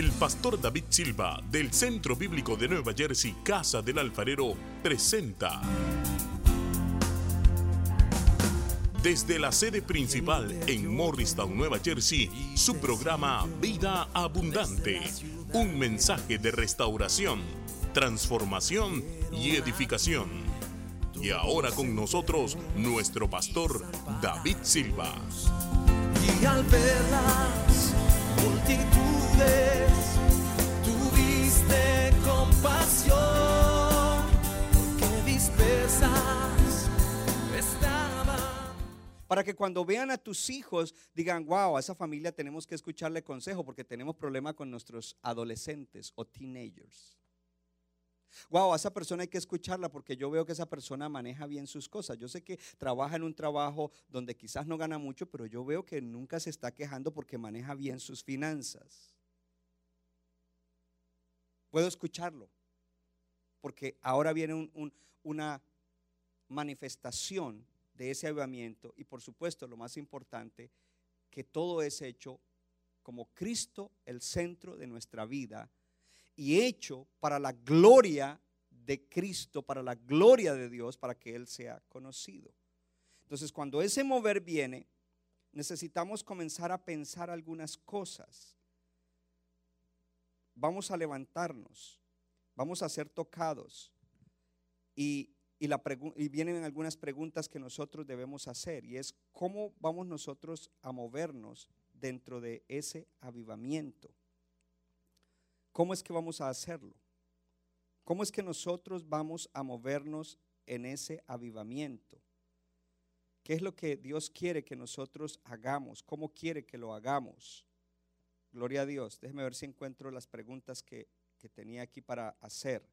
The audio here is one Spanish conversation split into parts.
El pastor David Silva del Centro Bíblico de Nueva Jersey, Casa del Alfarero, presenta desde la sede principal en Morristown, Nueva Jersey, su programa Vida Abundante, un mensaje de restauración, transformación y edificación. Y ahora con nosotros nuestro pastor David Silva. Y al ver las multitudes, tuviste compasión, porque estaban. Para que cuando vean a tus hijos digan, wow, a esa familia tenemos que escucharle consejo porque tenemos problema con nuestros adolescentes o teenagers. Wow, a esa persona hay que escucharla porque yo veo que esa persona maneja bien sus cosas. Yo sé que trabaja en un trabajo donde quizás no gana mucho, pero yo veo que nunca se está quejando porque maneja bien sus finanzas. Puedo escucharlo porque ahora viene un- un- una manifestación de ese avivamiento y por supuesto lo más importante, que todo es hecho como Cristo el centro de nuestra vida y hecho para la gloria de Cristo, para la gloria de Dios, para que Él sea conocido. Entonces, cuando ese mover viene, necesitamos comenzar a pensar algunas cosas. Vamos a levantarnos, vamos a ser tocados y, y la y vienen algunas preguntas que nosotros debemos hacer y es cómo vamos nosotros a movernos dentro de ese avivamiento. ¿Cómo es que vamos a hacerlo? ¿Cómo es que nosotros vamos a movernos en ese avivamiento? ¿Qué es lo que Dios quiere que nosotros hagamos? ¿Cómo quiere que lo hagamos? Gloria a Dios. Déjeme ver si encuentro las preguntas que, que tenía aquí para hacer.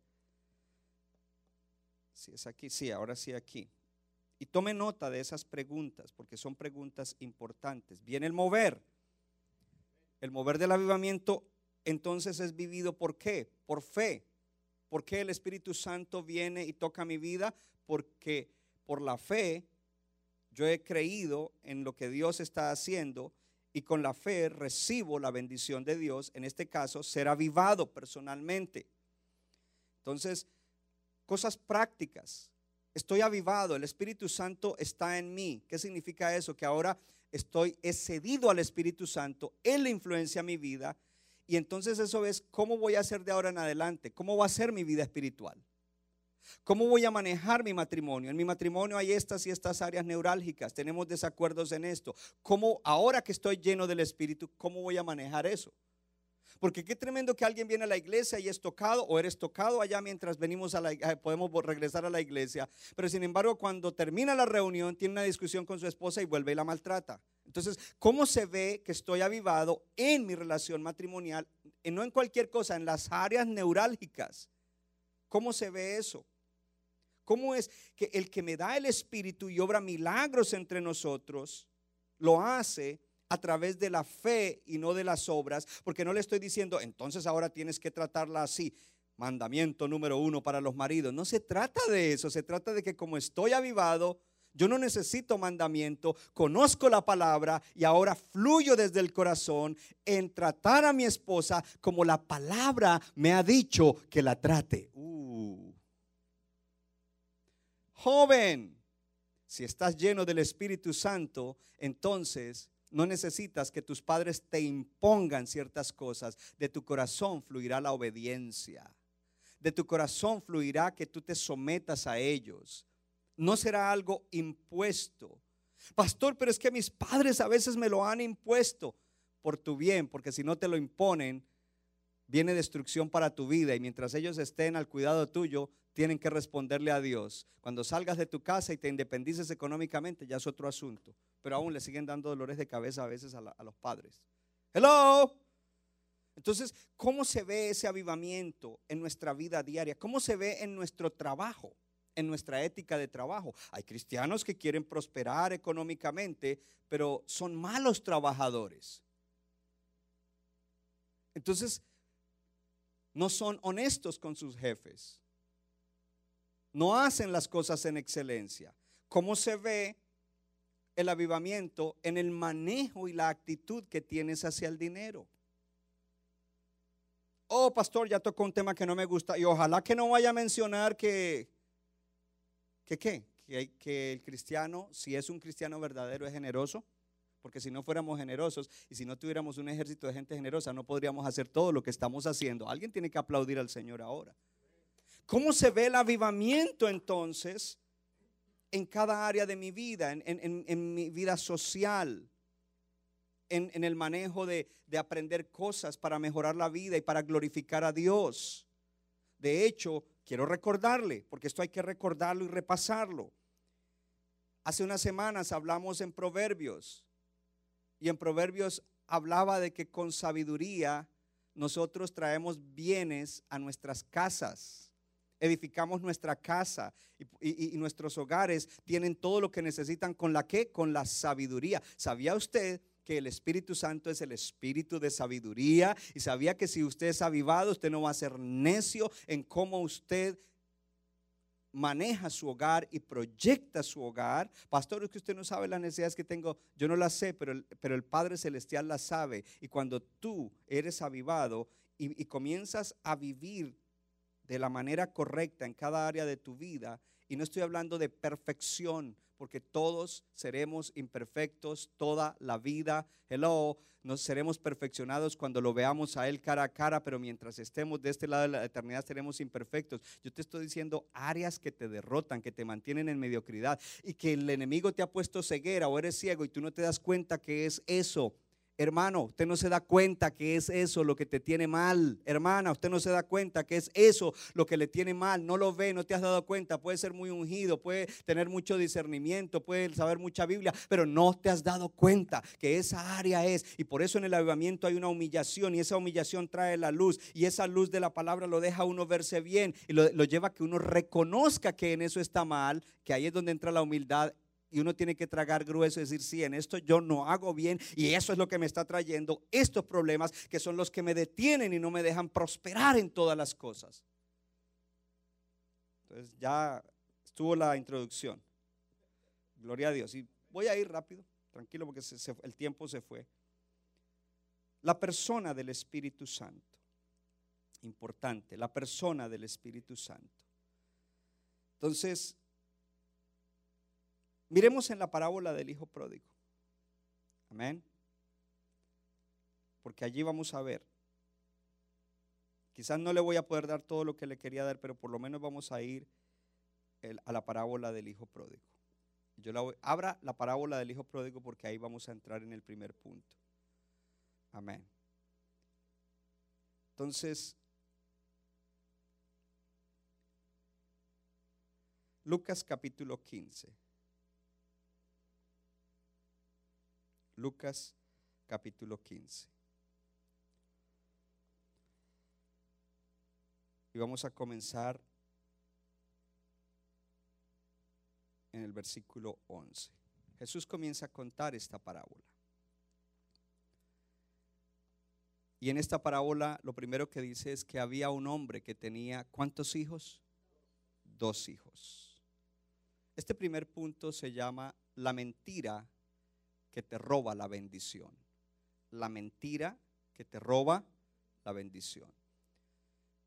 Si es aquí, sí, ahora sí aquí. Y tome nota de esas preguntas, porque son preguntas importantes. Viene el mover. El mover del avivamiento entonces es vivido por qué? Por fe. ¿Por qué el Espíritu Santo viene y toca mi vida? Porque por la fe yo he creído en lo que Dios está haciendo y con la fe recibo la bendición de Dios, en este caso, ser avivado personalmente. Entonces, cosas prácticas. Estoy avivado, el Espíritu Santo está en mí. ¿Qué significa eso? Que ahora estoy excedido al Espíritu Santo, Él influencia mi vida y entonces eso es cómo voy a hacer de ahora en adelante, cómo va a ser mi vida espiritual. ¿Cómo voy a manejar mi matrimonio? En mi matrimonio hay estas y estas áreas neurálgicas, tenemos desacuerdos en esto. ¿Cómo ahora que estoy lleno del Espíritu, cómo voy a manejar eso? Porque qué tremendo que alguien viene a la iglesia y es tocado o eres tocado allá mientras venimos a la podemos regresar a la iglesia, pero sin embargo cuando termina la reunión tiene una discusión con su esposa y vuelve y la maltrata. Entonces, ¿cómo se ve que estoy avivado en mi relación matrimonial, y no en cualquier cosa, en las áreas neurálgicas? ¿Cómo se ve eso? ¿Cómo es que el que me da el Espíritu y obra milagros entre nosotros, lo hace a través de la fe y no de las obras? Porque no le estoy diciendo, entonces ahora tienes que tratarla así. Mandamiento número uno para los maridos. No se trata de eso, se trata de que como estoy avivado, yo no necesito mandamiento, conozco la palabra y ahora fluyo desde el corazón en tratar a mi esposa como la palabra me ha dicho que la trate. Uh. Joven, si estás lleno del Espíritu Santo, entonces no necesitas que tus padres te impongan ciertas cosas. De tu corazón fluirá la obediencia. De tu corazón fluirá que tú te sometas a ellos. No será algo impuesto. Pastor, pero es que mis padres a veces me lo han impuesto por tu bien, porque si no te lo imponen, viene destrucción para tu vida y mientras ellos estén al cuidado tuyo, tienen que responderle a Dios. Cuando salgas de tu casa y te independices económicamente, ya es otro asunto. Pero aún le siguen dando dolores de cabeza a veces a, los padres. Hello. Entonces, ¿cómo se ve ese avivamiento en nuestra vida diaria? ¿Cómo se ve en nuestro trabajo? En nuestra ética de trabajo. Hay cristianos que quieren prosperar económicamente, pero son malos trabajadores. Entonces, no son honestos con sus jefes. No hacen las cosas en excelencia. ¿Cómo se ve el avivamiento en el manejo y la actitud que tienes hacia el dinero? oh pastor, ya tocó un tema que no me gusta y ojalá que no vaya a mencionar que, que qué, que, el cristiano, si es un cristiano verdadero, es generoso. Porque si no fuéramos generosos y si no tuviéramos un ejército de gente generosa, no podríamos hacer todo lo que estamos haciendo. Alguien tiene que aplaudir al Señor ahora. ¿Cómo se ve el avivamiento entonces en cada área de mi vida, en, mi vida social, en, en el manejo de, de aprender cosas para mejorar la vida y para glorificar a Dios? De hecho, quiero recordarle, porque esto hay que recordarlo y repasarlo. Hace unas semanas hablamos en Proverbios y en Proverbios hablaba de que con sabiduría nosotros traemos bienes a nuestras casas. Edificamos nuestra casa y, y- nuestros hogares tienen todo lo que necesitan con la que? Con la sabiduría. ¿Sabía usted que el Espíritu Santo es el espíritu de sabiduría? Y sabía que si usted es avivado, usted no va a ser necio en cómo usted maneja su hogar y proyecta su hogar. Pastor, es que usted no sabe las necesidades que tengo. Yo no las sé, pero el, pero el Padre Celestial las sabe. Y cuando tú eres avivado y, y comienzas a vivir de la manera correcta en cada área de tu vida, y no estoy hablando de perfección, porque todos seremos imperfectos toda la vida. Hello, nos seremos perfeccionados cuando lo veamos a Él cara a cara, pero mientras estemos de este lado de la eternidad seremos imperfectos. Yo te estoy diciendo áreas que te derrotan, que te mantienen en mediocridad y que el enemigo te ha puesto ceguera o eres ciego y tú no te das cuenta que es eso. Hermano, usted no se da cuenta que es eso lo que te tiene mal. Hermana, usted no se da cuenta que es eso lo que le tiene mal. No lo ve, no te has dado cuenta. Puede ser muy ungido, puede tener mucho discernimiento, puede saber mucha Biblia, pero no te has dado cuenta que esa área es. Y por eso en el avivamiento hay una humillación y esa humillación trae la luz y esa luz de la palabra lo deja uno verse bien y lo, lo lleva a que uno reconozca que en eso está mal, que ahí es donde entra la humildad y uno tiene que tragar grueso y decir, sí, en esto yo no hago bien y eso es lo que me está trayendo estos problemas que son los que me detienen y no me dejan prosperar en todas las cosas. Entonces ya estuvo la introducción. Gloria a Dios. Y voy a ir rápido, tranquilo, porque el tiempo se fue. La persona del Espíritu Santo. Importante, la persona del Espíritu Santo. Entonces, Miremos en la parábola del hijo pródigo. Amén. Porque allí vamos a ver. Quizás no le voy a poder dar todo lo que le quería dar, pero por lo menos vamos a ir a la parábola del hijo pródigo. Yo la voy- abra la parábola del hijo pródigo porque ahí vamos a entrar en el primer punto. Amén. Entonces, Lucas capítulo 15. Lucas capítulo 15. Y vamos a comenzar en el versículo 11. Jesús comienza a contar esta parábola. Y en esta parábola lo primero que dice es que había un hombre que tenía ¿cuántos hijos? Dos hijos. Este primer punto se llama la mentira que te roba la bendición. La mentira que te roba la bendición.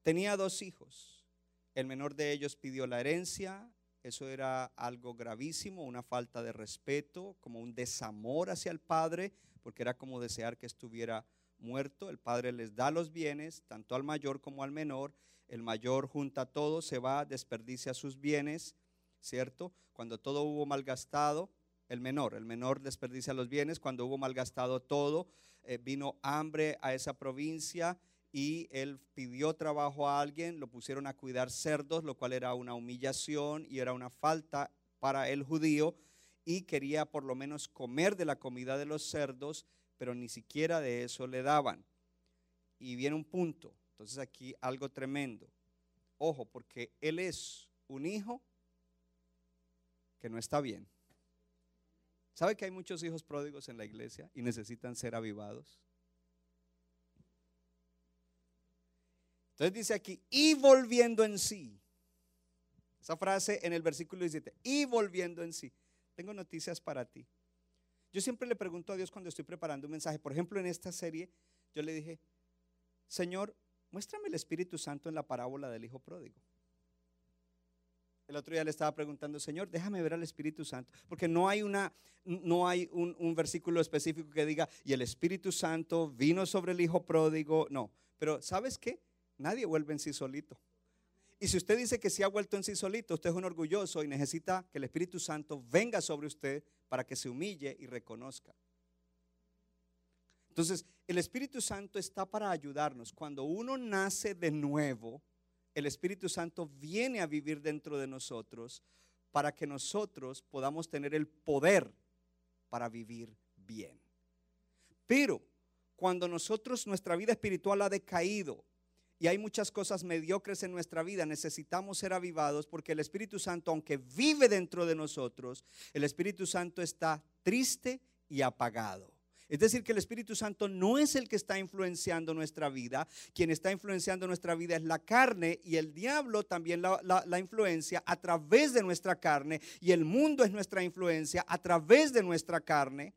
Tenía dos hijos. El menor de ellos pidió la herencia. Eso era algo gravísimo, una falta de respeto, como un desamor hacia el padre, porque era como desear que estuviera muerto. El padre les da los bienes, tanto al mayor como al menor. El mayor junta todo, se va, desperdicia sus bienes, ¿cierto? Cuando todo hubo malgastado, el menor, el menor desperdicia los bienes. Cuando hubo malgastado todo, eh, vino hambre a esa provincia y él pidió trabajo a alguien, lo pusieron a cuidar cerdos, lo cual era una humillación y era una falta para el judío y quería por lo menos comer de la comida de los cerdos, pero ni siquiera de eso le daban. Y viene un punto, entonces aquí algo tremendo. Ojo, porque él es un hijo que no está bien. ¿Sabe que hay muchos hijos pródigos en la iglesia y necesitan ser avivados? Entonces dice aquí, y volviendo en sí. Esa frase en el versículo 17, y volviendo en sí. Tengo noticias para ti. Yo siempre le pregunto a Dios cuando estoy preparando un mensaje. Por ejemplo, en esta serie, yo le dije, Señor, muéstrame el Espíritu Santo en la parábola del Hijo Pródigo. El otro día le estaba preguntando, Señor, déjame ver al Espíritu Santo, porque no hay, una, no hay un, un versículo específico que diga, y el Espíritu Santo vino sobre el Hijo Pródigo. No, pero ¿sabes qué? Nadie vuelve en sí solito. Y si usted dice que se ha vuelto en sí solito, usted es un orgulloso y necesita que el Espíritu Santo venga sobre usted para que se humille y reconozca. Entonces, el Espíritu Santo está para ayudarnos. Cuando uno nace de nuevo, el Espíritu Santo viene a vivir dentro de nosotros para que nosotros podamos tener el poder para vivir bien. Pero cuando nosotros, nuestra vida espiritual ha decaído, y hay muchas cosas mediocres en nuestra vida, necesitamos ser avivados porque el Espíritu Santo, aunque vive dentro de nosotros, el Espíritu Santo está triste y apagado. Es decir, que el Espíritu Santo no es el que está influenciando nuestra vida. Quien está influenciando nuestra vida es la carne y el diablo también la, la, influencia a través de nuestra carne y el mundo es nuestra influencia a través de nuestra carne.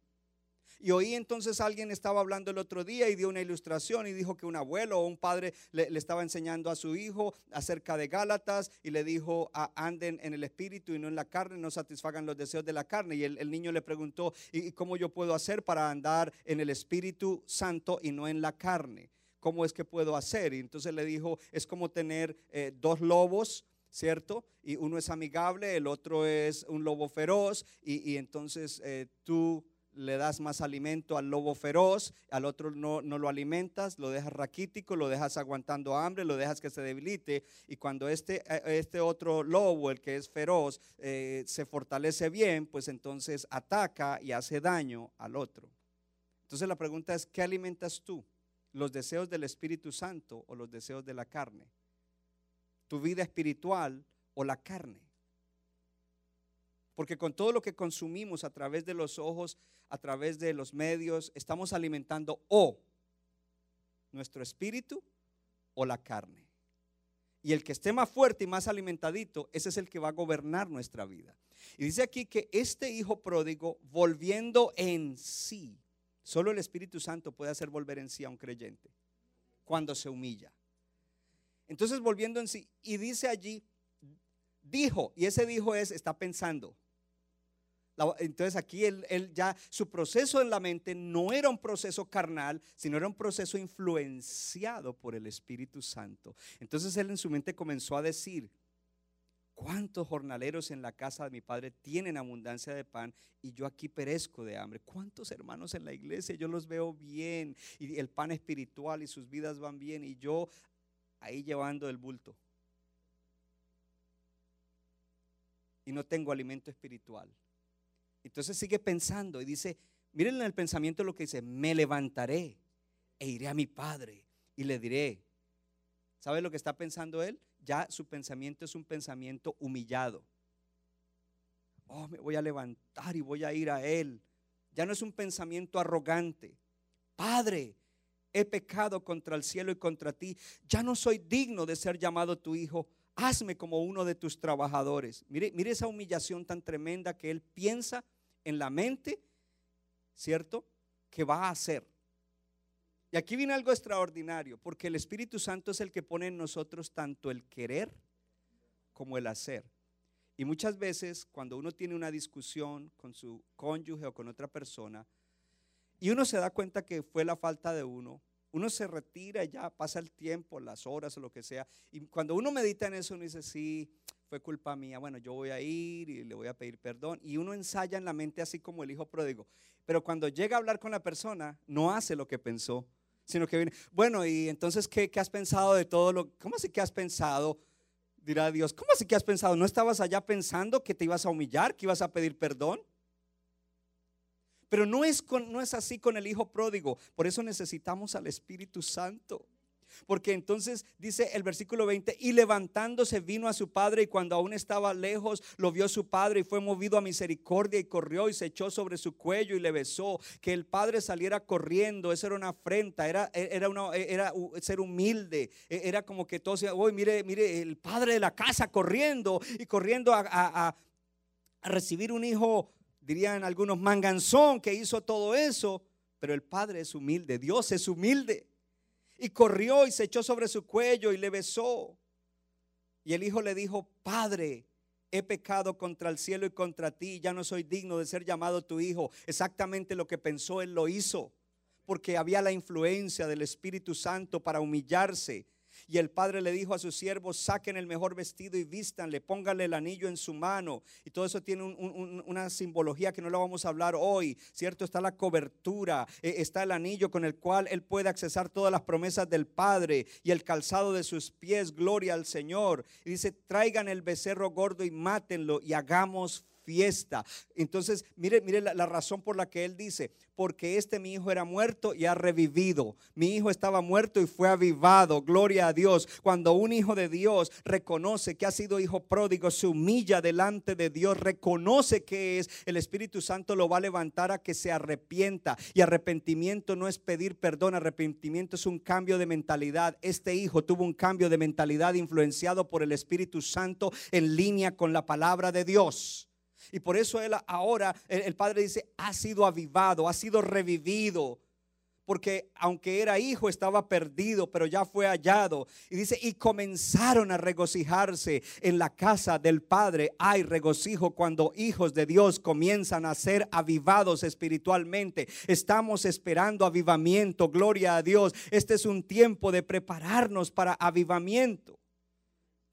Y oí entonces alguien estaba hablando el otro día y dio una ilustración y dijo que un abuelo o un padre le, estaba enseñando a su hijo acerca de Gálatas y le dijo, anden en el espíritu y no en la carne, no satisfagan los deseos de la carne. Y el, niño le preguntó, ¿y cómo yo puedo hacer para andar en el Espíritu Santo y no en la carne? ¿Cómo es que puedo hacer? Y entonces le dijo, es como tener eh, dos lobos. ¿cierto? Y uno es amigable, el otro es un lobo feroz, y, entonces eh, tú le das más alimento al lobo feroz, al otro no, lo alimentas, lo dejas raquítico, lo dejas aguantando hambre, lo dejas que se debilite. Y cuando este, eh, este otro lobo, el que es feroz, eh, se fortalece bien, pues entonces ataca y hace daño al otro. Entonces la pregunta es, ¿qué alimentas tú? ¿Los deseos del Espíritu Santo o los deseos de la carne? ¿Tu vida espiritual o la carne? Porque con todo lo que consumimos a través de los ojos, a través de los medios, estamos alimentando o nuestro espíritu o la carne. Y el que esté más fuerte y más alimentadito, ese es el que va a gobernar nuestra vida. Y dice aquí que este hijo pródigo, volviendo en sí, solo el Espíritu Santo puede hacer volver en sí a un creyente cuando se humilla. Entonces, volviendo en sí, y dice allí, dijo, y ese dijo es, está pensando. Entonces aquí él, ya, su proceso en la mente no era un proceso carnal, sino era un proceso influenciado por el Espíritu Santo. Entonces él en su mente comenzó a decir, ¿cuántos jornaleros en la casa de mi padre tienen abundancia de pan y yo aquí perezco de hambre? ¿Cuántos hermanos en la iglesia yo los veo bien y el pan espiritual y sus vidas van bien y yo ahí llevando el bulto? Y no tengo alimento espiritual. Entonces sigue pensando y dice, miren en el pensamiento lo que dice, me levantaré e iré a mi padre y le diré. ¿Sabe lo que está pensando él? Ya su pensamiento es un pensamiento humillado. Oh, me voy a levantar y voy a ir a él. Ya no es un pensamiento arrogante. Padre, he pecado contra el cielo y contra ti. Ya no soy digno de ser llamado tu hijo. Hazme como uno de tus trabajadores. Mire, mire esa humillación tan tremenda que él piensa en la mente, ¿cierto? Que va a hacer. Y aquí viene algo extraordinario, porque el Espíritu Santo es el que pone en nosotros tanto el querer como el hacer. Y muchas veces cuando uno tiene una discusión con su cónyuge o con otra persona, y uno se da cuenta que fue la falta de uno, uno se retira ya pasa el tiempo, las horas o lo que sea. Y cuando uno medita en eso, uno dice, sí, fue culpa mía, bueno, yo voy a ir y le voy a pedir perdón. Y uno ensaya en la mente así como el hijo pródigo. Pero cuando llega a hablar con la persona, no hace lo que pensó, sino que viene, bueno, y entonces, ¿qué, qué has pensado de todo lo? ¿Cómo así que has pensado? Dirá Dios, ¿cómo así que has pensado? ¿No estabas allá pensando que te ibas a humillar, que ibas a pedir perdón? Pero no es, con, no es así con el hijo pródigo. Por eso necesitamos al Espíritu Santo. Porque entonces dice el versículo 20, y levantándose vino a su padre y cuando aún estaba lejos lo vio su padre y fue movido a misericordia y corrió y se echó sobre su cuello y le besó. Que el padre saliera corriendo, eso era una afrenta, era, era, una, era ser humilde, e, era como que todos hoy mire, mire, el padre de la casa corriendo y corriendo a, a, a recibir un hijo, dirían algunos, manganzón que hizo todo eso. Pero el padre es humilde, Dios es humilde. Y corrió y se echó sobre su cuello y le besó. Y el hijo le dijo, Padre, he pecado contra el cielo y contra ti, ya no soy digno de ser llamado tu hijo. Exactamente lo que pensó él lo hizo, porque había la influencia del Espíritu Santo para humillarse y el padre le dijo a sus siervos, saquen el mejor vestido y vístanle, pónganle el anillo en su mano. Y todo eso tiene una simbología que no lo vamos a hablar hoy, ¿cierto? Está la cobertura, eh, está el anillo con el cual él puede accesar todas las promesas del Padre y el calzado de sus pies, gloria al Señor. Y dice, traigan el becerro gordo y mátenlo y hagamos fiesta. Entonces, mire, mire la, razón por la que él dice, porque este mi hijo era muerto y ha revivido. Mi hijo estaba muerto y fue avivado. Gloria a Dios. Cuando un hijo de Dios reconoce que ha sido hijo pródigo, se humilla delante de Dios, reconoce que es, el Espíritu Santo lo va a levantar a que se arrepienta. Y arrepentimiento no es pedir perdón, arrepentimiento es un cambio de mentalidad. Este hijo tuvo un cambio de mentalidad influenciado por el Espíritu Santo en línea con la palabra de Dios. Y por eso él ahora, el, padre dice, ha sido avivado, ha sido revivido. Porque aunque era hijo, estaba perdido, pero ya fue hallado. Y dice, y comenzaron a regocijarse en la casa del Padre. Hay regocijo cuando hijos de Dios comienzan a ser avivados espiritualmente. Estamos esperando avivamiento, gloria a Dios. Este es un tiempo de prepararnos para avivamiento.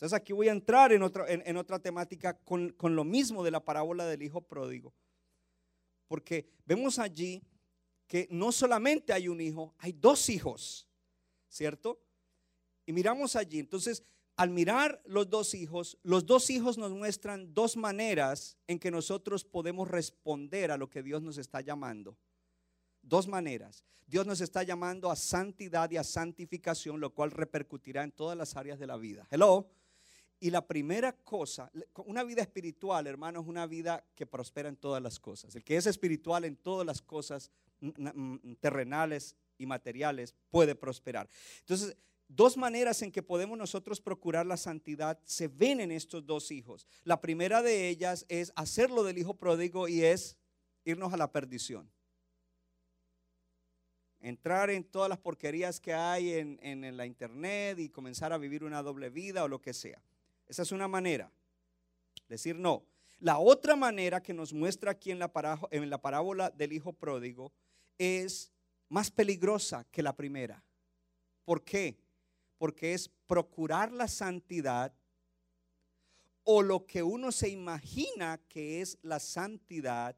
Entonces aquí voy a entrar en, en, otra temática con, con lo mismo de la parábola del hijo pródigo. Porque vemos allí que no solamente hay un hijo, hay dos hijos, ¿cierto? Y miramos allí. Entonces, al mirar los dos hijos, los dos hijos nos muestran dos maneras en que nosotros podemos responder a lo que Dios nos está llamando. Dos maneras. Dios nos está llamando a santidad y a santificación, lo cual repercutirá en todas las áreas de la vida. Hello. Y la primera cosa, una vida espiritual, hermano, es una vida que prospera en todas las cosas. El que es espiritual en todas las cosas terrenales y materiales puede prosperar. Entonces, dos maneras en que podemos nosotros procurar la santidad se ven en estos dos hijos. La primera de ellas es hacerlo del hijo pródigo y es irnos a la perdición. Entrar en todas las porquerías que hay en, en la internet y comenzar a vivir una doble vida o lo que sea. Esa es una manera. Decir no. La otra manera que nos muestra aquí en la, en la parábola del hijo pródigo es más peligrosa que la primera. ¿Por qué? Porque es procurar la santidad o lo que uno se imagina que es la santidad,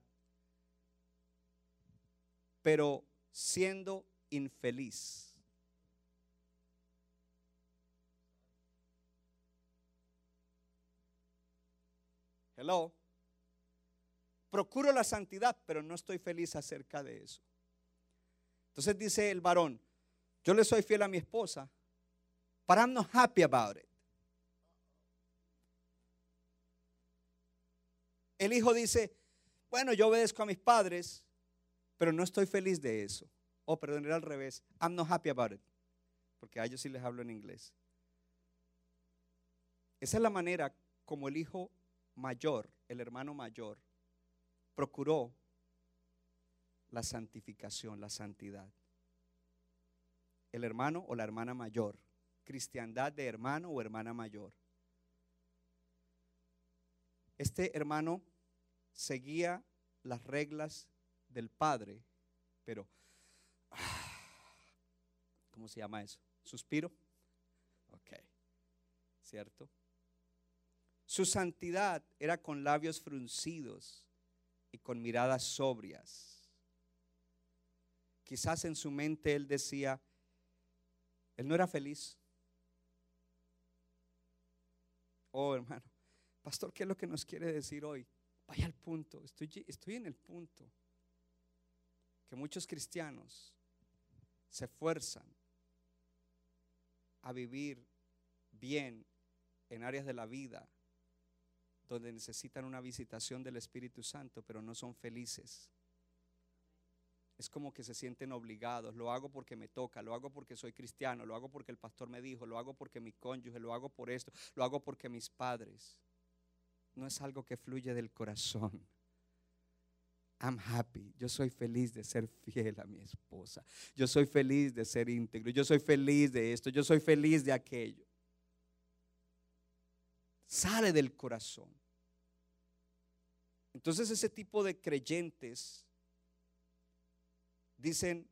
pero siendo infeliz. Hello. Procuro la santidad, pero no estoy feliz acerca de eso. Entonces dice el varón, yo le soy fiel a mi esposa, but I'm not happy about it. El hijo dice, bueno, yo obedezco a mis padres, pero no estoy feliz de eso. Oh, perdón, era al revés. I'm not happy about it. Porque a ellos sí les hablo en inglés. Esa es la manera como el hijo mayor, el hermano mayor, procuró la santificación, la santidad. El hermano o la hermana mayor, cristiandad de hermano o hermana mayor. Este hermano seguía las reglas del padre, pero, ¿cómo se llama eso? ¿Suspiro? Ok, ¿cierto? Su santidad era con labios fruncidos y con miradas sobrias. Quizás en su mente él decía, él no era feliz. Oh, hermano, pastor, ¿qué es lo que nos quiere decir hoy? Vaya al punto, estoy, en el punto que muchos cristianos se esfuerzan a vivir bien en áreas de la vida donde necesitan una visitación del Espíritu Santo, pero no son felices. Es como que se sienten obligados. Lo hago porque me toca, lo hago porque soy cristiano, lo hago porque el pastor me dijo, lo hago porque mi cónyuge, lo hago por esto, lo hago porque mis padres. No es algo que fluye del corazón. I'm happy. Yo soy feliz de ser fiel a mi esposa. Yo soy feliz de ser íntegro. Yo soy feliz de esto. Yo soy feliz de aquello. Sale del corazón. Entonces ese tipo de creyentes dicen,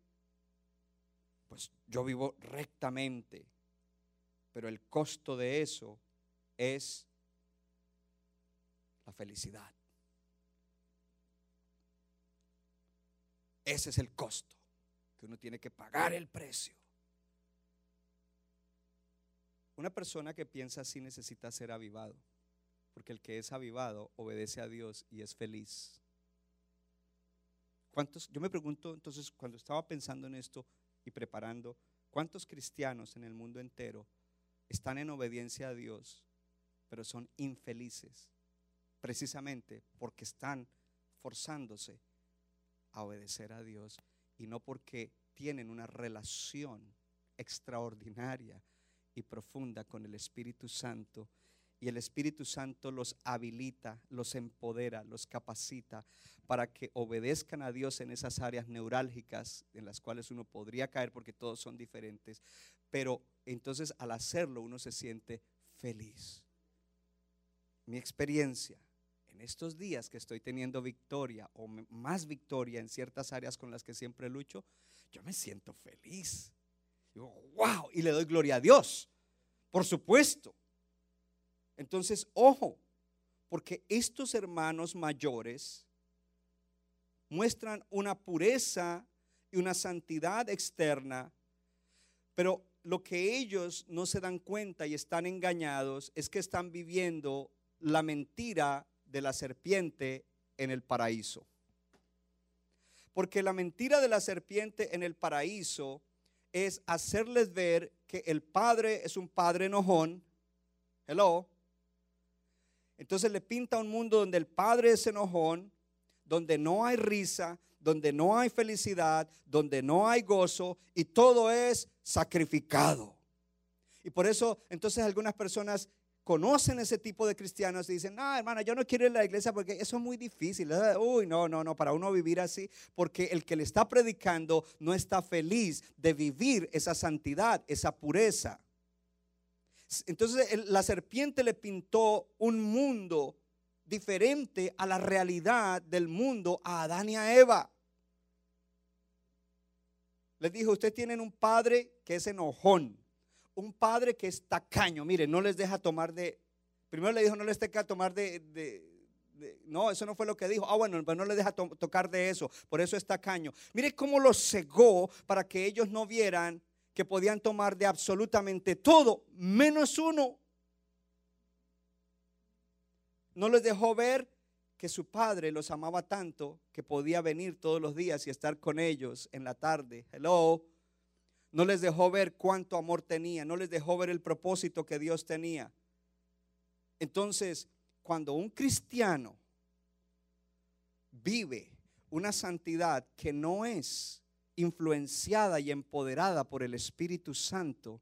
pues yo vivo rectamente, pero el costo de eso es la felicidad. Ese es el costo, que uno tiene que pagar el precio. Una persona que piensa así necesita ser avivado, porque el que es avivado obedece a Dios y es feliz. ¿Cuántos? Yo me pregunto entonces, cuando estaba pensando en esto y preparando, ¿cuántos cristianos en el mundo entero están en obediencia a Dios, pero son infelices? Precisamente porque están forzándose a obedecer a Dios y no porque tienen una relación extraordinaria y profunda con el Espíritu Santo y el Espíritu Santo los habilita, los empodera, los capacita para que obedezcan a Dios en esas áreas neurálgicas en las cuales uno podría caer porque todos son diferentes, pero entonces al hacerlo uno se siente feliz. Mi experiencia en estos días que estoy teniendo victoria o más victoria en ciertas áreas con las que siempre lucho, yo me siento feliz. Wow, y le doy gloria a Dios, por supuesto. Entonces, ojo, porque estos hermanos mayores muestran una pureza y una santidad externa, pero lo que ellos no se dan cuenta y están engañados es que están viviendo la mentira de la serpiente en el paraíso. Porque la mentira de la serpiente en el paraíso es hacerles ver que el padre es un padre enojón. Hello. Entonces le pinta un mundo donde el padre es enojón, donde no hay risa, donde no hay felicidad, donde no hay gozo y todo es sacrificado. Y por eso entonces algunas personas conocen ese tipo de cristianos y dicen, no, hermana, yo no quiero ir a la iglesia porque eso es muy difícil. Uy, no, no, no, para uno vivir así, porque el que le está predicando no está feliz de vivir esa santidad, esa pureza. Entonces la serpiente le pintó un mundo diferente a la realidad del mundo a Adán y a Eva. Les dijo, ustedes tienen un padre que es enojón un padre que es tacaño, mire, no les deja tomar de, primero le dijo, no les deja tomar de, no, eso no fue lo que dijo. Ah, bueno, pues no les deja tocar de eso, por eso es tacaño. Mire cómo los cegó para que ellos no vieran que podían tomar de absolutamente todo, menos uno. No les dejó ver que su padre los amaba tanto que podía venir todos los días y estar con ellos en la tarde. Hello no les dejó ver cuánto amor tenía, no les dejó ver el propósito que Dios tenía. Entonces, cuando un cristiano vive una santidad que no es influenciada y empoderada por el Espíritu Santo,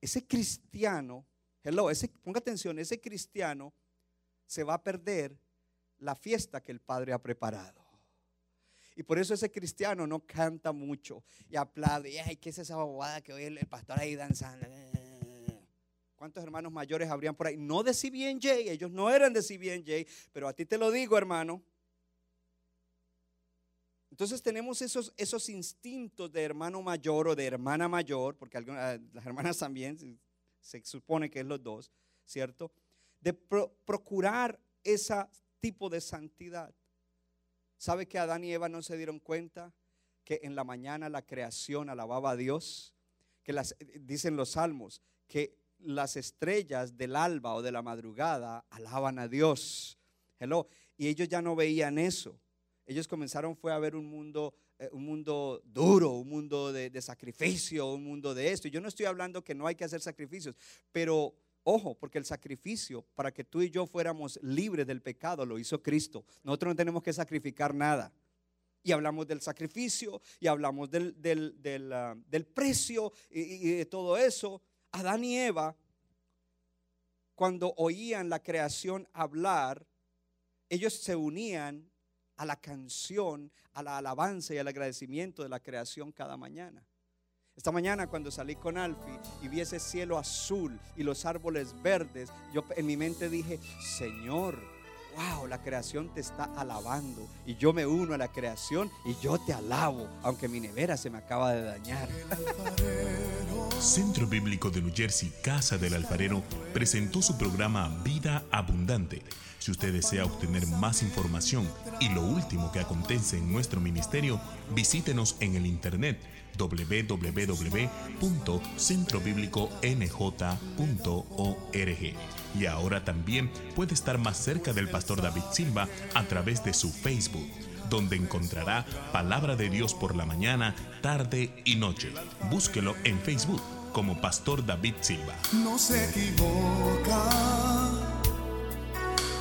ese cristiano, hello, ese, ponga atención, ese cristiano se va a perder la fiesta que el Padre ha preparado. Y por eso ese cristiano no canta mucho y aplaude. Y, ay, ¿qué es esa bobada que hoy el, pastor ahí danzando? ¿Cuántos hermanos mayores habrían por ahí? No de CBNJ, ellos no eran de CBNJ, pero a ti te lo digo, hermano. Entonces tenemos esos, esos instintos de hermano mayor o de hermana mayor, porque algunas, las hermanas también se supone que es los dos, ¿cierto? De procurar ese tipo de santidad. ¿Sabe que Adán y Eva no se dieron cuenta que en la mañana la creación alababa a Dios? Que las, dicen los salmos, que las estrellas del alba o de la madrugada alaban a Dios. Hello. Y ellos ya no veían eso. Ellos comenzaron fue a ver un mundo, eh, un mundo duro, un mundo de, sacrificio, un mundo de esto. Yo no estoy hablando que no hay que hacer sacrificios, pero Ojo, porque el sacrificio para que tú y yo fuéramos libres del pecado lo hizo Cristo. Nosotros no tenemos que sacrificar nada. Y hablamos del sacrificio y hablamos del, del, ah, precio y, y de todo eso. Adán y Eva, cuando oían la creación hablar, ellos se unían a la canción, a la alabanza y al agradecimiento de la creación cada mañana. Esta mañana cuando salí con Alfie y vi ese cielo azul y los árboles verdes, yo en mi mente dije, Señor, wow, la creación te está alabando. Y yo me uno a la creación y yo te alabo, aunque mi nevera se me acaba de dañar. Centro Bíblico de New Jersey, Casa del Alfarero, presentó su programa Vida Abundante. Si usted desea obtener más información y lo último que acontece en nuestro ministerio, visítenos en el internet www.centrobibliconj.org. Y ahora también puede estar más cerca del pastor David Silva a través de su Facebook, donde encontrará palabra de Dios por la mañana, tarde y noche. Búsquelo en Facebook como Pastor David Silva. No se equivoca,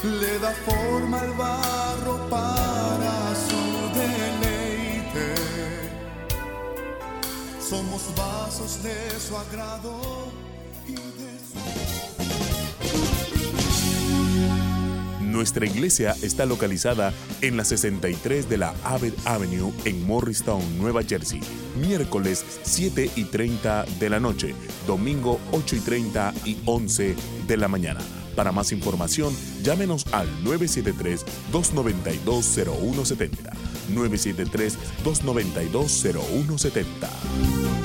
le da forma al barro para su Somos vasos de su agrado y de Nuestra iglesia está localizada en la 63 de la Abbott Avenue en Morristown, Nueva Jersey. Miércoles 7 y 30 de la noche, domingo 8 y 30 y 11 de la mañana. Para más información, llámenos al 973-292-0170. 973-292-0170.